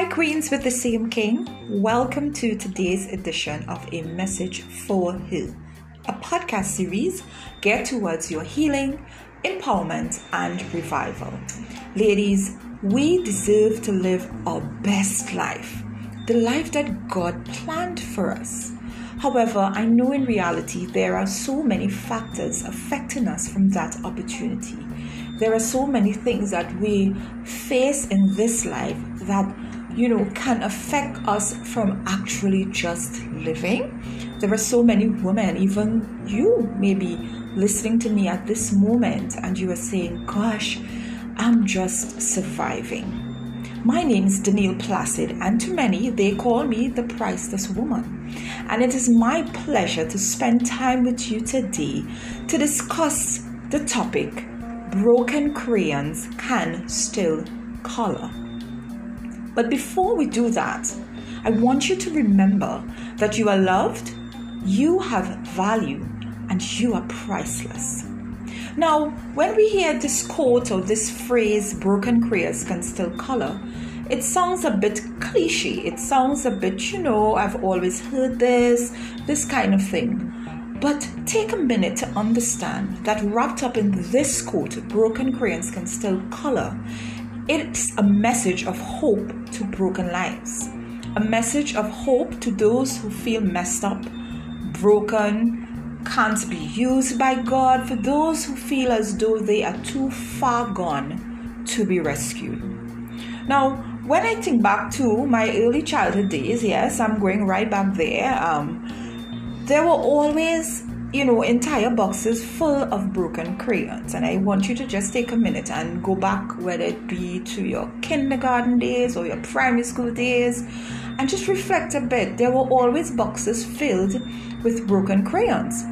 Hi, Queens with the Same King. Welcome to today's edition of A Message for Her, a podcast series geared towards your healing, empowerment, and revival. Ladies, we deserve to live our best life, the life that God planned for us. However, I know in reality there are so many factors affecting us from that opportunity. There are so many things that we face in this life that you know, can affect us from actually just living. There are so many women, even you maybe listening to me at this moment, and you are saying, Gosh, I'm just surviving. My name is Danielle Placid, and to many, they call me the priceless woman. And it is my pleasure to spend time with you today to discuss the topic Broken crayons can still color. But before we do that, I want you to remember that you are loved, you have value, and you are priceless. Now, when we hear this quote or this phrase, broken crayons can still color, it sounds a bit cliche. It sounds a bit, you know, I've always heard this, this kind of thing. But take a minute to understand that wrapped up in this quote, broken crayons can still color, it's a message of hope to broken lives, a message of hope to those who feel messed up, broken, can't be used by God, for those who feel as though they are too far gone to be rescued. Now, when I think back to my early childhood days, yes, I'm going right back there. Um, there were always you know, entire boxes full of broken crayons. And I want you to just take a minute and go back, whether it be to your kindergarten days or your primary school days, and just reflect a bit. There were always boxes filled with broken crayons.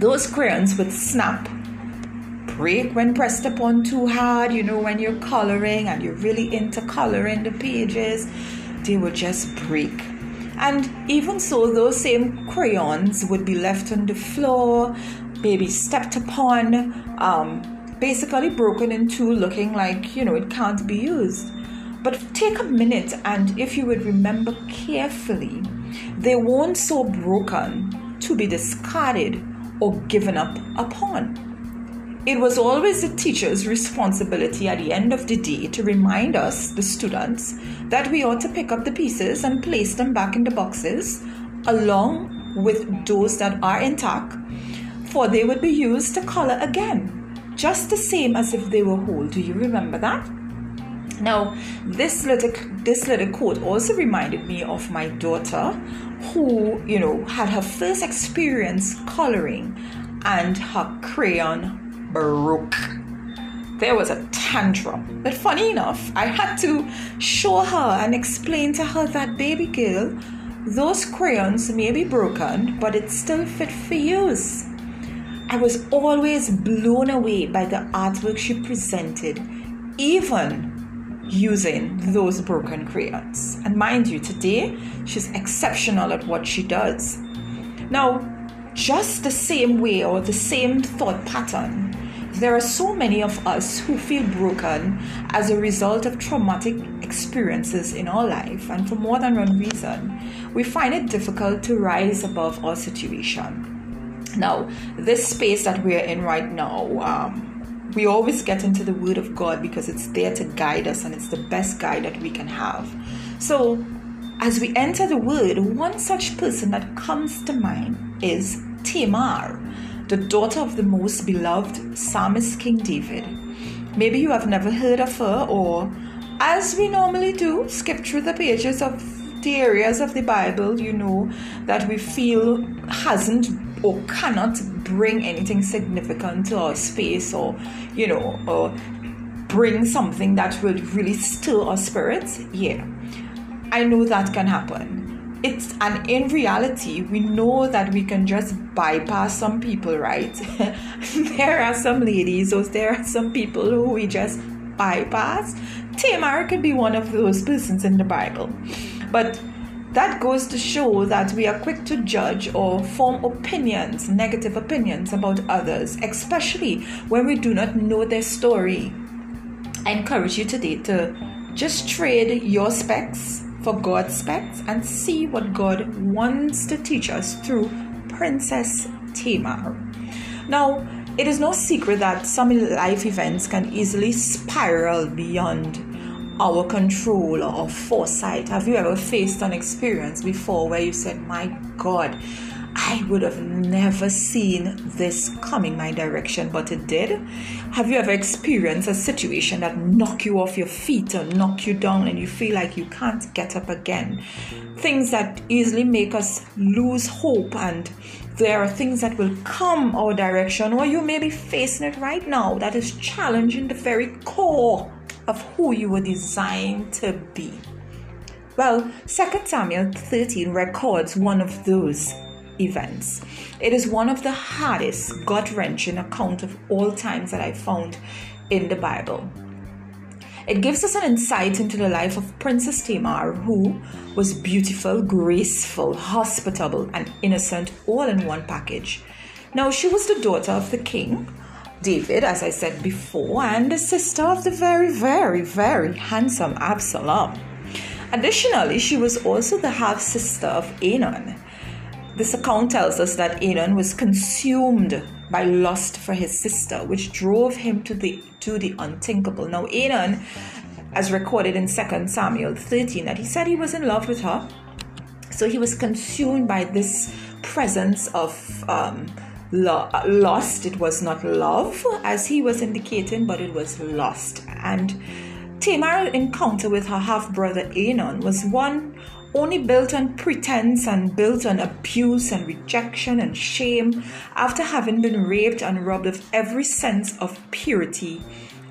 Those crayons would snap, break when pressed upon too hard, you know, when you're coloring and you're really into coloring the pages, they would just break and even so, those same crayons would be left on the floor, maybe stepped upon, um, basically broken in two, looking like, you know, it can't be used. But take a minute and if you would remember carefully, they weren't so broken to be discarded or given up upon. It was always the teacher's responsibility at the end of the day to remind us, the students, that we ought to pick up the pieces and place them back in the boxes along with those that are intact, for they would be used to color again, just the same as if they were whole. Do you remember that? Now, this little this little quote also reminded me of my daughter, who you know had her first experience coloring, and her crayon broke. There was a tantrum. But funny enough, I had to show her and explain to her that baby girl, those crayons may be broken, but it's still fit for use. I was always blown away by the artwork she presented, even using those broken crayons. And mind you, today she's exceptional at what she does. Now, just the same way or the same thought pattern there are so many of us who feel broken as a result of traumatic experiences in our life, and for more than one reason, we find it difficult to rise above our situation. Now, this space that we're in right now, um, we always get into the Word of God because it's there to guide us and it's the best guide that we can have. So, as we enter the Word, one such person that comes to mind is Tamar the daughter of the most beloved psalmist King David. Maybe you have never heard of her, or as we normally do, skip through the pages of the areas of the Bible, you know, that we feel hasn't or cannot bring anything significant to our space or, you know, or bring something that will really stir our spirits. Yeah, I know that can happen it's and in reality we know that we can just bypass some people right? There are some ladies or there are some people who we just bypass. Tamar could be one of those persons in the bible. But that goes to show that we are quick to judge or form opinions negative opinions about others especially when we do not know their story. I encourage you today to Just trade your specs for God's specs and see what God wants to teach us through Princess Tamar. Now, it is no secret that some life events can easily spiral beyond our control or foresight. Have you ever faced an experience before where you said, My God, I would have never seen this coming my direction, but it did. Have you ever experienced a situation that knock you off your feet or knock you down and you feel like you can't get up again? Things that easily make us lose hope and there are things that will come our direction or you may be facing it right now that is challenging the very core of who you were designed to be. Well, 2 Samuel 13 records one of those events. It is one of the hardest, gut wrenching account of all times that I found in the Bible. It gives us an insight into the life of Princess Tamar, who was beautiful, graceful, hospitable, and innocent all in one package. Now, she was the daughter of the king, David, as I said before, and the sister of the very, very, very handsome Absalom. Additionally, she was also the half sister of Amnon, this account tells us that Amnon was consumed by lust for his sister, which drove him to the to the unthinkable. Now Amnon, as recorded in 2 Samuel 13, that he said he was in love with her. So he was consumed by this presence of um, lust. It was not love, as he was indicating, but it was lust. And Tamar's encounter with her half brother Amnon was one only built on pretense and built on abuse and rejection and shame after having been raped and robbed of every sense of purity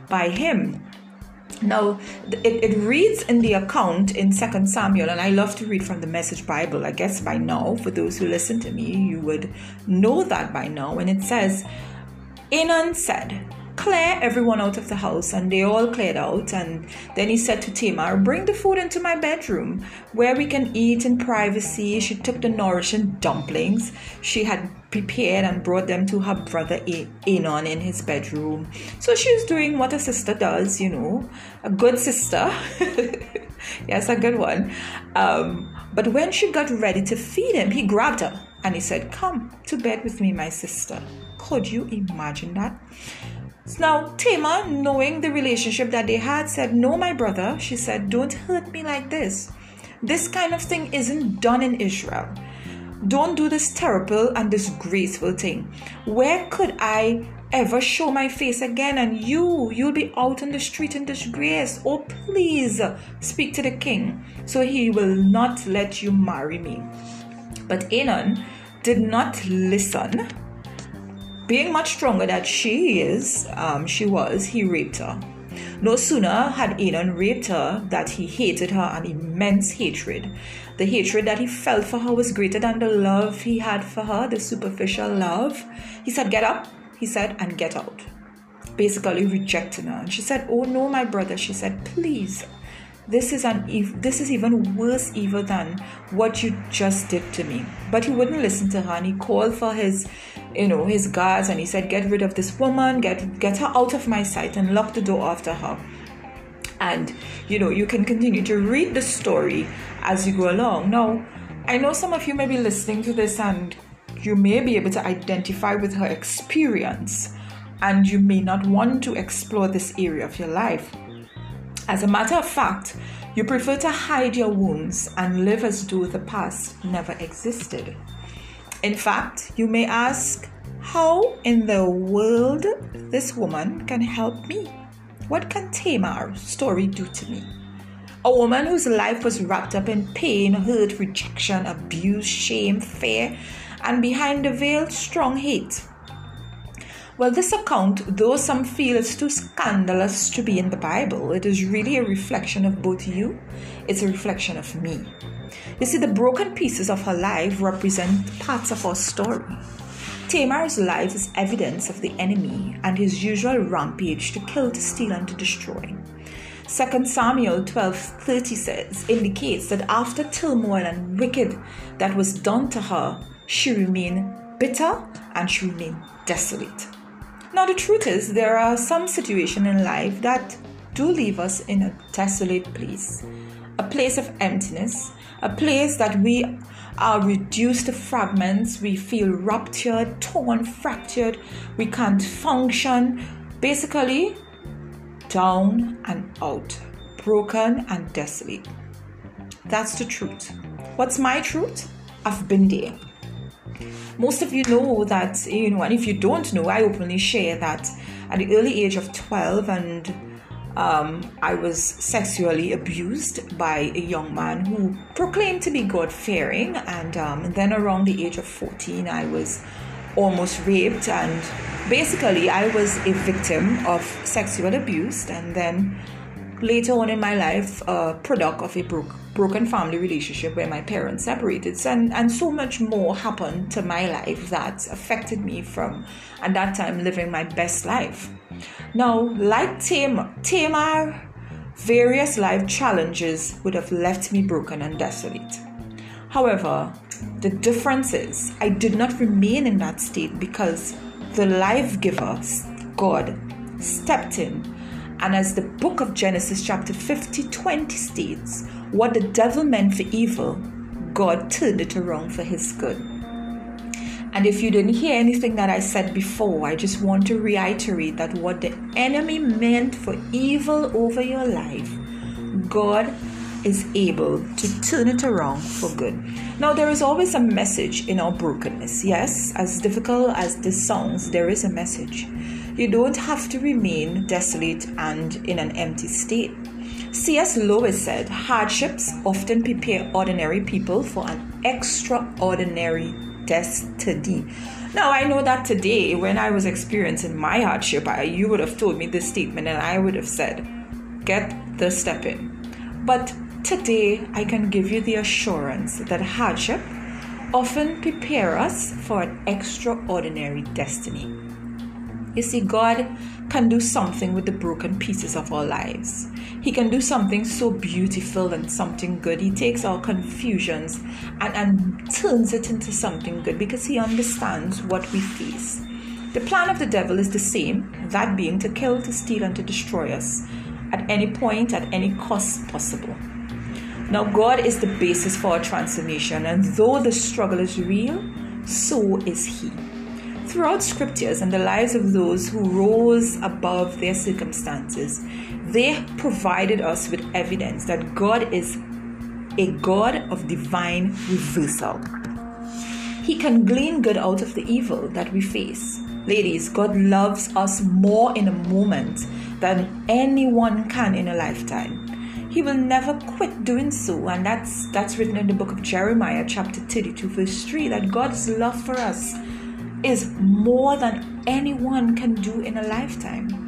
by him. Now, it, it reads in the account in Second Samuel, and I love to read from the Message Bible. I guess by now, for those who listen to me, you would know that by now. And it says, Amnon said, clear everyone out of the house and they all cleared out and then he said to Tamar bring the food into my bedroom where we can eat in privacy. She took the nourishing dumplings she had prepared and brought them to her brother Amnon in his bedroom. So she was doing what a sister does you know. A good sister. Yes a good one. Um, but when she got ready to feed him he grabbed her and he said come to bed with me my sister. Could you imagine that now, Tamar, knowing the relationship that they had, said, No, my brother. She said, Don't hurt me like this. This kind of thing isn't done in Israel. Don't do this terrible and disgraceful thing. Where could I ever show my face again and you you'll be out on the street in disgrace oh please speak to the king so he will not let you marry me but Amnon did not listen being much stronger than she is, um, she was, he raped her. No sooner had Amnon raped her that he hated her an immense hatred. The hatred that he felt for her was greater than the love he had for her, the superficial love. He said, Get up, he said, and get out. Basically rejecting her. And she said, Oh no, my brother. She said, Please, this is an this is even worse evil than what you just did to me. But he wouldn't listen to her and he called for his you know his guards and he said get rid of this woman get get her out of my sight and lock the door after her. And you know you can continue to read the story as you go along. Now i know some of you may be listening to this and you may be able to identify with her experience and you may not want to explore this area of your life as a matter of fact, you prefer to hide your wounds and live as though the past never existed. In fact, you may ask, How in the world this woman can help me? What can Tamar's story do to me? A woman whose life was wrapped up in pain, hurt, rejection, abuse, shame, fear, and behind the veil, strong hate. Well, this account, though some feel it's too scandalous to be in the Bible, it is really a reflection of both you, it's a reflection of me. You see, the broken pieces of her life represent parts of our story. Tamar's life is evidence of the enemy and his usual rampage to kill, to steal, and to destroy. 2 Samuel 12:30 says indicates that after turmoil and wicked that was done to her, she remained bitter and she remained desolate. Now, the truth is, there are some situations in life that do leave us in a desolate place, a place of emptiness, a place that we are reduced to fragments, we feel ruptured, torn, fractured, we can't function. Basically, down and out, broken and desolate. That's the truth. What's my truth? I've been there. Most of you know that, you know, and if you don't know, I openly share that at the early age of 12 and um, I was sexually abused by a young man who proclaimed to be God fearing. And, um, and then around the age of 14, I was almost raped. And basically, I was a victim of sexual abuse. And then later on in my life, a product of a broke, broken family relationship where my parents separated. And, and so much more happened to my life that affected me from, at that time, living my best life. Now, like Tamar, Tamar, various life challenges would have left me broken and desolate. However, the difference is I did not remain in that state because the life giver, God, stepped in. And as the book of Genesis, chapter 50 20 states, what the devil meant for evil, God turned it around for his good. And if you didn't hear anything that I said before, I just want to reiterate that what the enemy meant for evil over your life, God is able to turn it around for good. Now, there is always a message in our brokenness. Yes, as difficult as this sounds, there is a message. You don't have to remain desolate and in an empty state. C.S. Lewis said, Hardships often prepare ordinary people for an extraordinary destiny. Now, I know that today, when I was experiencing my hardship, I, you would have told me this statement and I would have said, Get the step in. But today, I can give you the assurance that hardship often prepare us for an extraordinary destiny. You see, God can do something with the broken pieces of our lives. He can do something so beautiful and something good. He takes our confusions and, and turns it into something good because He understands what we face. The plan of the devil is the same that being to kill, to steal, and to destroy us at any point, at any cost possible. Now, God is the basis for our transformation, and though the struggle is real, so is He. Throughout scriptures and the lives of those who rose above their circumstances, they provided us with evidence that God is a God of divine reversal. He can glean good out of the evil that we face. Ladies, God loves us more in a moment than anyone can in a lifetime. He will never quit doing so, and that's that's written in the book of Jeremiah, chapter 32, verse 3, that God's love for us is more than anyone can do in a lifetime.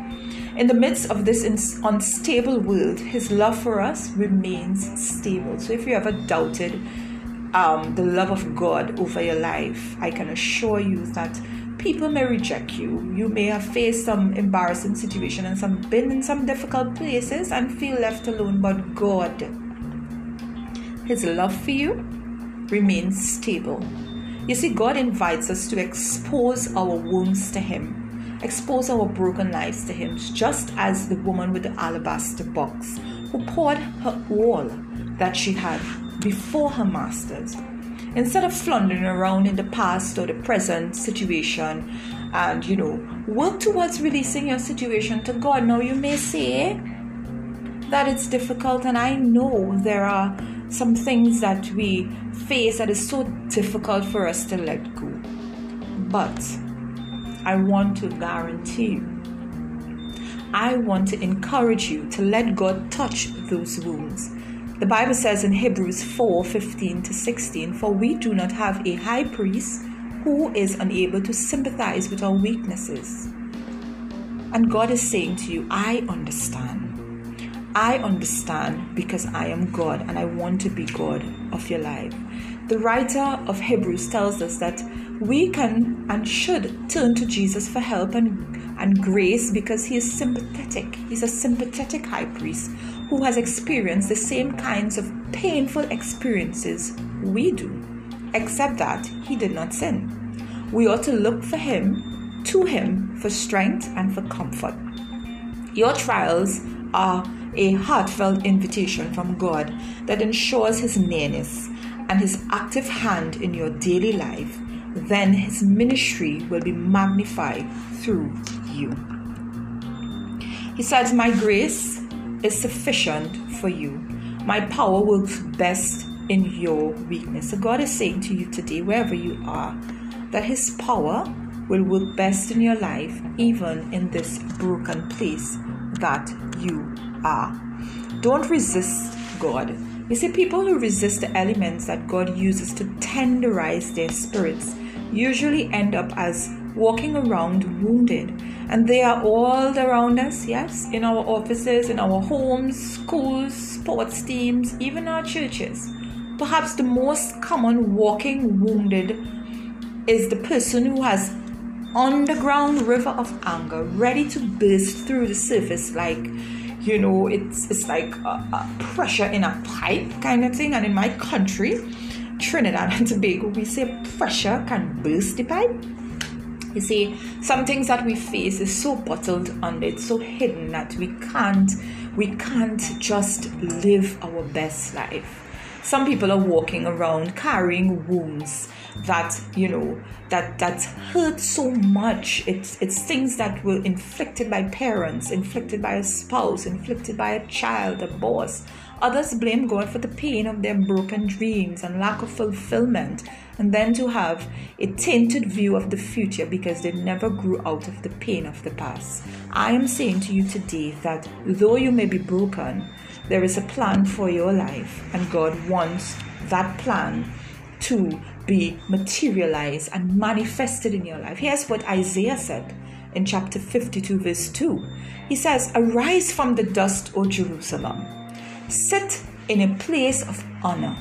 In the midst of this unstable world, His love for us remains stable. So if you ever doubted um, the love of God over your life, I can assure you that people may reject you. You may have faced some embarrassing situation and some been in some difficult places and feel left alone, but God, His love for you remains stable. You see, God invites us to expose our wounds to Him, expose our broken lives to Him, just as the woman with the alabaster box who poured her all that she had before her masters. Instead of floundering around in the past or the present situation and, you know, work towards releasing your situation to God. Now, you may say that it's difficult, and I know there are some things that we face that is so difficult for us to let go. But I want to guarantee you, I want to encourage you to let God touch those wounds. The Bible says in Hebrews 4 15 to 16, For we do not have a high priest who is unable to sympathize with our weaknesses. And God is saying to you, I understand. I understand because I am God and I want to be God of your life. The writer of Hebrews tells us that we can and should turn to Jesus for help and, and grace because he is sympathetic. He's a sympathetic high priest who has experienced the same kinds of painful experiences we do, except that he did not sin. We ought to look for him, to him, for strength and for comfort. Your trials are a heartfelt invitation from God that ensures His nearness and His active hand in your daily life, then His ministry will be magnified through you. He says, My grace is sufficient for you. My power works best in your weakness. So God is saying to you today, wherever you are, that His power will work best in your life, even in this broken place that you are. Don't resist God. You see, people who resist the elements that God uses to tenderize their spirits usually end up as walking around wounded. And they are all around us, yes, in our offices, in our homes, schools, sports teams, even our churches. Perhaps the most common walking wounded is the person who has underground river of anger ready to burst through the surface like you know it's it's like a, a pressure in a pipe kind of thing. And in my country trinidad and tobago we say pressure can burst the pipe. You see some things that we face is so bottled under it's so hidden that we can't we can't just live our best life some people are walking around carrying wounds that you know that that hurt so much. It's it's things that were inflicted by parents inflicted by a spouse inflicted by a child a boss. Others blame god for the pain of their broken dreams and lack of fulfillment. And then to have a tainted view of the future because they never grew out of the pain of the past. I am saying to you today that though you may be broken there is a plan for your life and god wants that plan to be materialized and manifested in your life. Here's what Isaiah said in chapter 52, verse 2. He says, Arise from the dust, O Jerusalem, sit in a place of honor.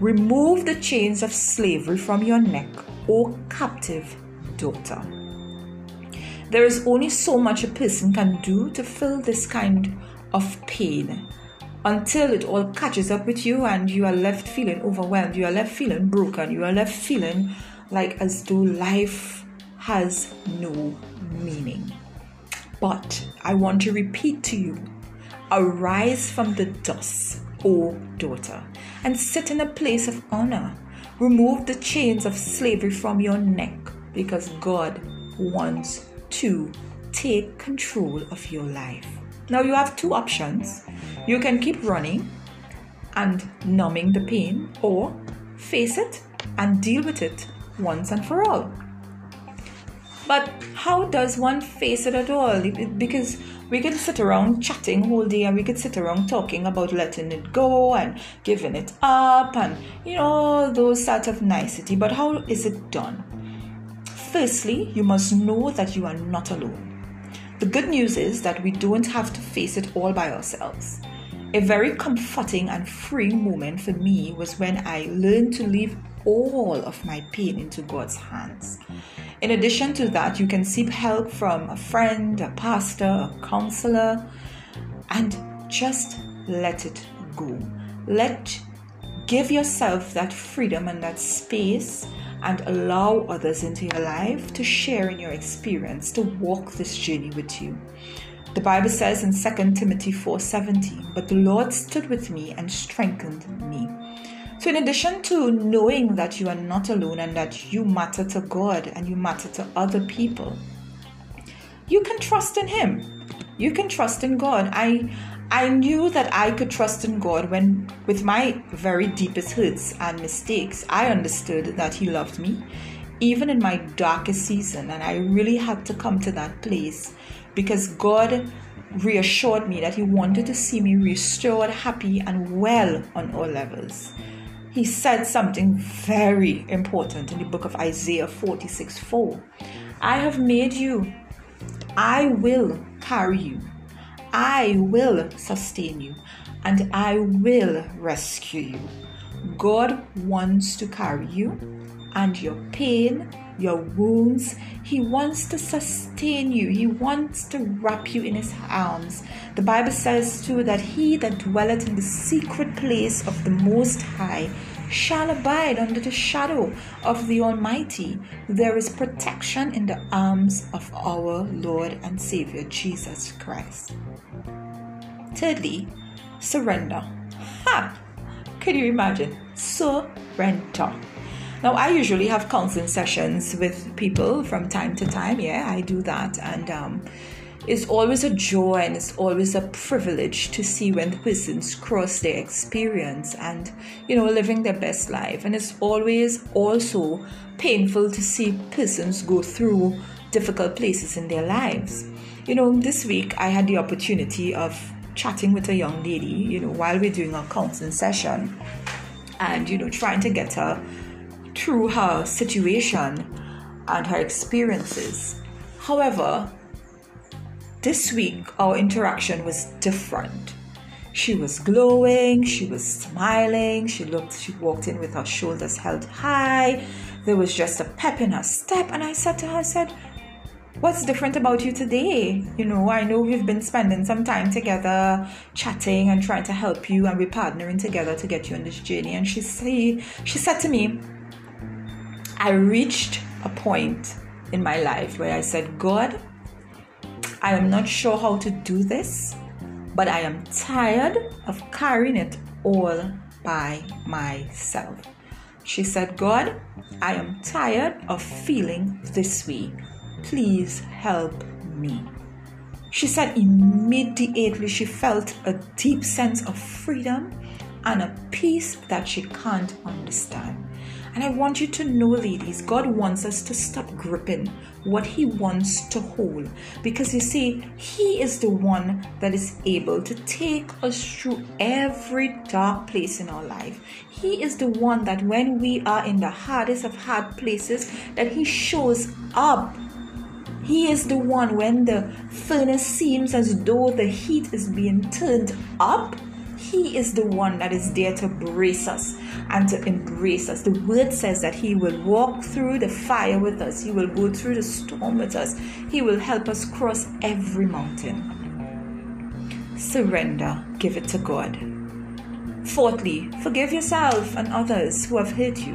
Remove the chains of slavery from your neck, O captive daughter. There is only so much a person can do to fill this kind of pain until it all catches up with you and you are left feeling overwhelmed, you are left feeling broken, you are left feeling like as though life has no meaning. But I want to repeat to you arise from the dust, O daughter, and sit in a place of honor. Remove the chains of slavery from your neck because God wants to take control of your life. Now you have two options. You can keep running and numbing the pain, or face it and deal with it once and for all. But how does one face it at all? Because we can sit around chatting whole day and we could sit around talking about letting it go and giving it up and you know all those sorts of nicety. But how is it done? Firstly, you must know that you are not alone. The good news is that we don't have to face it all by ourselves. A very comforting and freeing moment for me was when I learned to leave all of my pain into God's hands. In addition to that, you can seek help from a friend, a pastor, a counselor, and just let it go. Let give yourself that freedom and that space and allow others into your life to share in your experience, to walk this journey with you. The Bible says in 2 Timothy 4:17, "But the Lord stood with me and strengthened me." So in addition to knowing that you are not alone and that you matter to God and you matter to other people, you can trust in him. You can trust in God. I I knew that I could trust in God when, with my very deepest hurts and mistakes, I understood that He loved me, even in my darkest season. And I really had to come to that place because God reassured me that He wanted to see me restored, happy, and well on all levels. He said something very important in the book of Isaiah 46 4. I have made you, I will carry you. I will sustain you and I will rescue you. God wants to carry you and your pain, your wounds. He wants to sustain you. He wants to wrap you in his arms. The Bible says too that he that dwelleth in the secret place of the Most High shall abide under the shadow of the Almighty. There is protection in the arms of our Lord and Savior Jesus Christ. Thirdly, surrender. Ha! Can you imagine? Surrender. Now, I usually have counseling sessions with people from time to time. Yeah, I do that. And um, it's always a joy and it's always a privilege to see when the persons cross their experience and, you know, living their best life. And it's always also painful to see persons go through difficult places in their lives. You know, this week I had the opportunity of chatting with a young lady, you know, while we're doing a counseling session and, you know, trying to get her through her situation and her experiences. However, this week our interaction was different. She was glowing, she was smiling, she looked, she walked in with her shoulders held high. There was just a pep in her step, and I said to her, I said, What's different about you today? You know, I know we've been spending some time together, chatting and trying to help you, and we're partnering together to get you on this journey. And she say, she said to me, I reached a point in my life where I said, God, I am not sure how to do this, but I am tired of carrying it all by myself. She said, God, I am tired of feeling this way. Please help me. She said immediately she felt a deep sense of freedom and a peace that she can't understand. And I want you to know, ladies, God wants us to stop gripping what He wants to hold. Because you see, He is the one that is able to take us through every dark place in our life. He is the one that when we are in the hardest of hard places, that He shows up. He is the one when the furnace seems as though the heat is being turned up he is the one that is there to brace us and to embrace us. The word says that He will walk through the fire with us, He will go through the storm with us, He will help us cross every mountain. Surrender, give it to God. Fourthly, forgive yourself and others who have hurt you.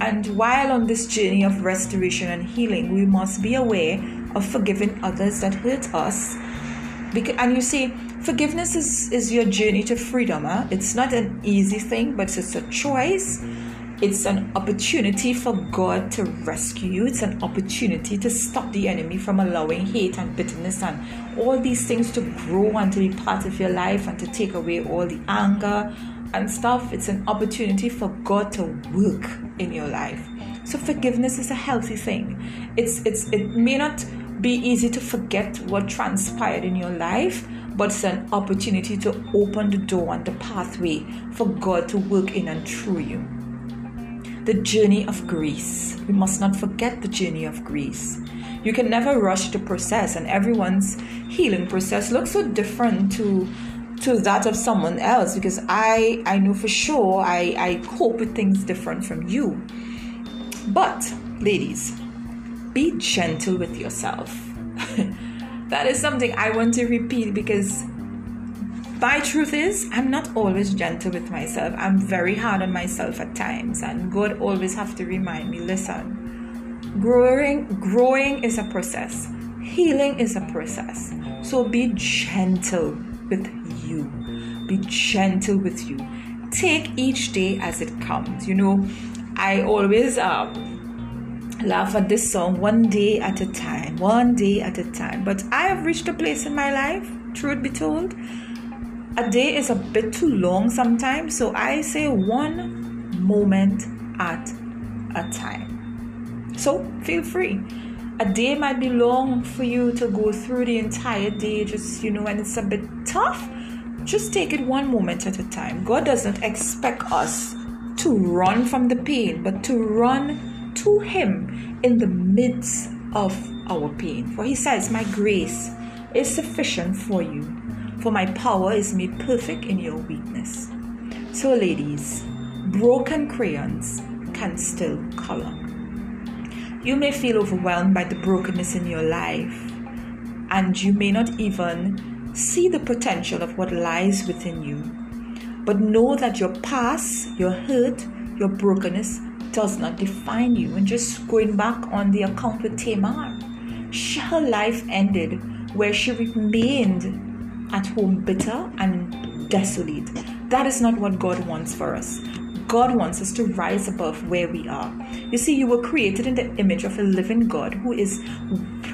And while on this journey of restoration and healing, we must be aware of forgiving others that hurt us. And you see, Forgiveness is, is your journey to freedom. Huh? It's not an easy thing, but it's a choice. It's an opportunity for God to rescue you. It's an opportunity to stop the enemy from allowing hate and bitterness and all these things to grow and to be part of your life and to take away all the anger and stuff. It's an opportunity for God to work in your life. So forgiveness is a healthy thing. It's it's it may not be easy to forget what transpired in your life, but it's an opportunity to open the door and the pathway for God to work in and through you. The journey of grace. We must not forget the journey of grace. You can never rush the process, and everyone's healing process looks so different to to that of someone else because I I know for sure I, I cope with things different from you. But ladies, be gentle with yourself. that is something I want to repeat because my truth is I'm not always gentle with myself. I'm very hard on myself at times and God always have to remind me, listen, growing growing is a process. Healing is a process. So be gentle with you. Be gentle with you. Take each day as it comes. You know, I always um laugh at this song one day at a time, one day at a time. But I have reached a place in my life, truth be told, a day is a bit too long sometimes. So I say one moment at a time. So feel free. A day might be long for you to go through the entire day, just, you know, and it's a bit tough. Just take it one moment at a time. God doesn't expect us to run from the pain, but to run to Him in the midst of our pain. For He says, My grace is sufficient for you, for my power is made perfect in your weakness. So, ladies, broken crayons can still color. You may feel overwhelmed by the brokenness in your life, and you may not even see the potential of what lies within you. But know that your past, your hurt, your brokenness does not define you. And just going back on the account with Tamar, her life ended where she remained at home bitter and desolate. That is not what God wants for us. God wants us to rise above where we are. You see, you were created in the image of a living God who is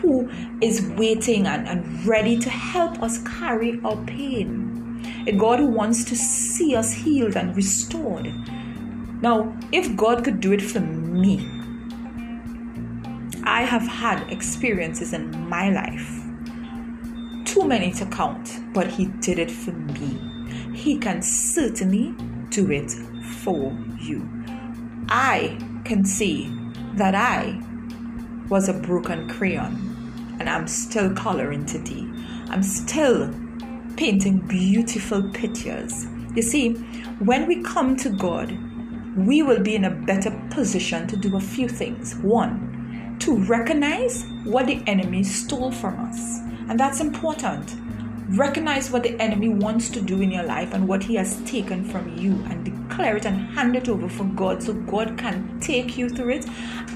who is waiting and, and ready to help us carry our pain. A God who wants to see us healed and restored. Now, if God could do it for me, I have had experiences in my life, too many to count, but He did it for me. He can certainly do it for you. I can see that I was a broken crayon and I'm still coloring today. I'm still painting beautiful pictures. You see, when we come to God, we will be in a better position to do a few things. One, to recognize what the enemy stole from us. And that's important. Recognize what the enemy wants to do in your life and what he has taken from you and declare it and hand it over for God so God can take you through it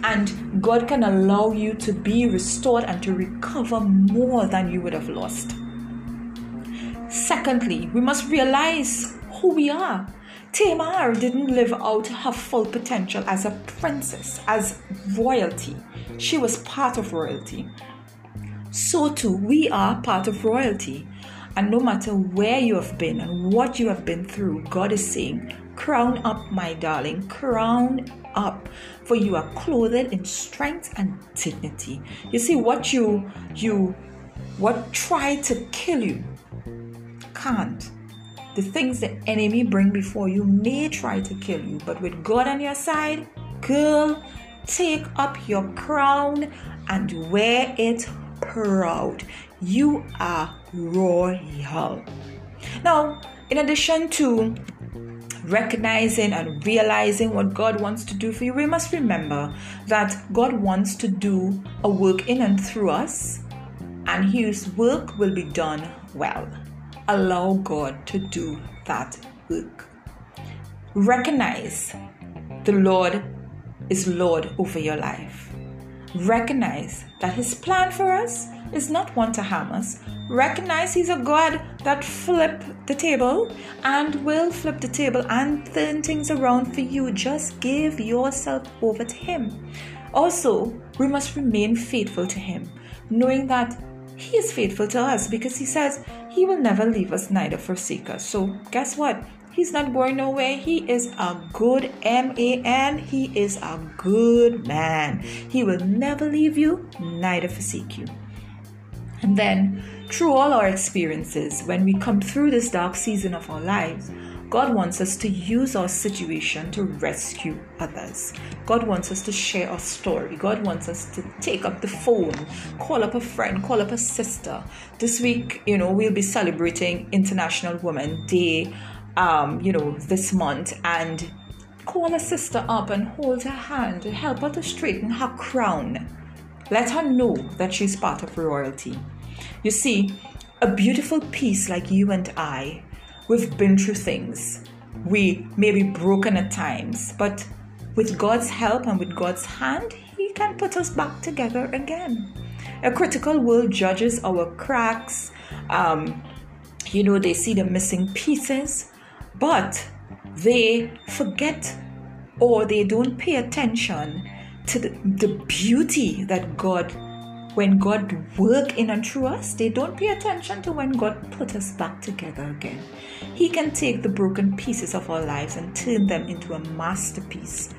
and God can allow you to be restored and to recover more than you would have lost. Secondly, we must realize who we are. Tamar didn't live out her full potential as a princess, as royalty. She was part of royalty. So too, we are part of royalty. And no matter where you have been and what you have been through, God is saying, Crown up, my darling, crown up, for you are clothed in strength and dignity. You see, what you you what tried to kill you can't the things the enemy bring before you may try to kill you, but with God on your side, girl, take up your crown and wear it proud. You are royal. Now, in addition to recognizing and realizing what God wants to do for you, we must remember that God wants to do a work in and through us, and His work will be done well allow God to do that work. Recognize the Lord is Lord over your life. Recognize that His plan for us is not one to harm us. Recognize He's a God that flip the table and will flip the table and turn things around for you. Just give yourself over to Him. Also, we must remain faithful to Him, knowing that he is faithful to us because He says He will never leave us, neither forsake us. So, guess what? He's not going nowhere. He is a good M A N. He is a good man. He will never leave you, neither forsake you. And then, through all our experiences, when we come through this dark season of our lives, God wants us to use our situation to rescue others. God wants us to share our story. God wants us to take up the phone, call up a friend, call up a sister. This week, you know, we'll be celebrating International Women Day, um, you know, this month, and call a sister up and hold her hand and help her to straighten her crown. Let her know that she's part of royalty. You see, a beautiful piece like you and I We've been through things. We may be broken at times, but with God's help and with God's hand, He can put us back together again. A critical world judges our cracks. Um, you know, they see the missing pieces, but they forget or they don't pay attention to the, the beauty that God when God work in and through us, they don't pay attention to when God put us back together again. He can take the broken pieces of our lives and turn them into a masterpiece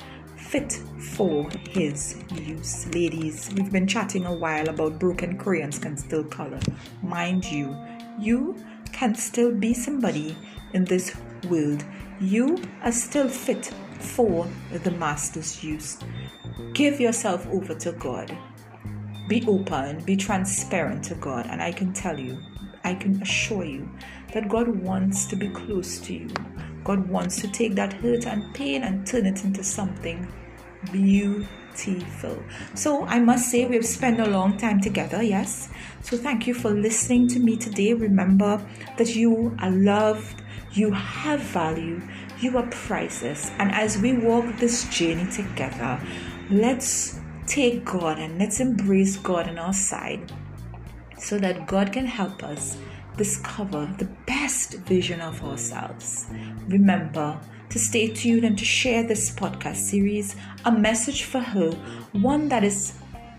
fit for his use. Ladies, we've been chatting a while about broken crayons can still color. Mind you, you can still be somebody in this world. You are still fit for the master's use. Give yourself over to God be open, be transparent to God. And I can tell you, I can assure you that God wants to be close to you. God wants to take that hurt and pain and turn it into something beautiful. So I must say, we've spent a long time together, yes. So thank you for listening to me today. Remember that you are loved, you have value, you are priceless. And as we walk this journey together, let's take God and let's embrace God on our side so that God can help us discover the best vision of ourselves. Remember to stay tuned and to share this podcast series, a message for her, one that is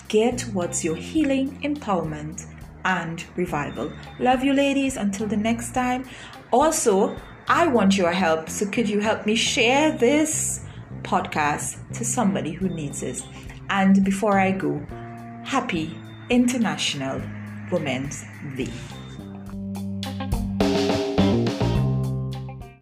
geared towards your healing, empowerment, and revival. Love you, ladies. Until the next time. Also, I want your help. So, could you help me share this podcast to somebody who needs it? And before I go, happy International Women's Day.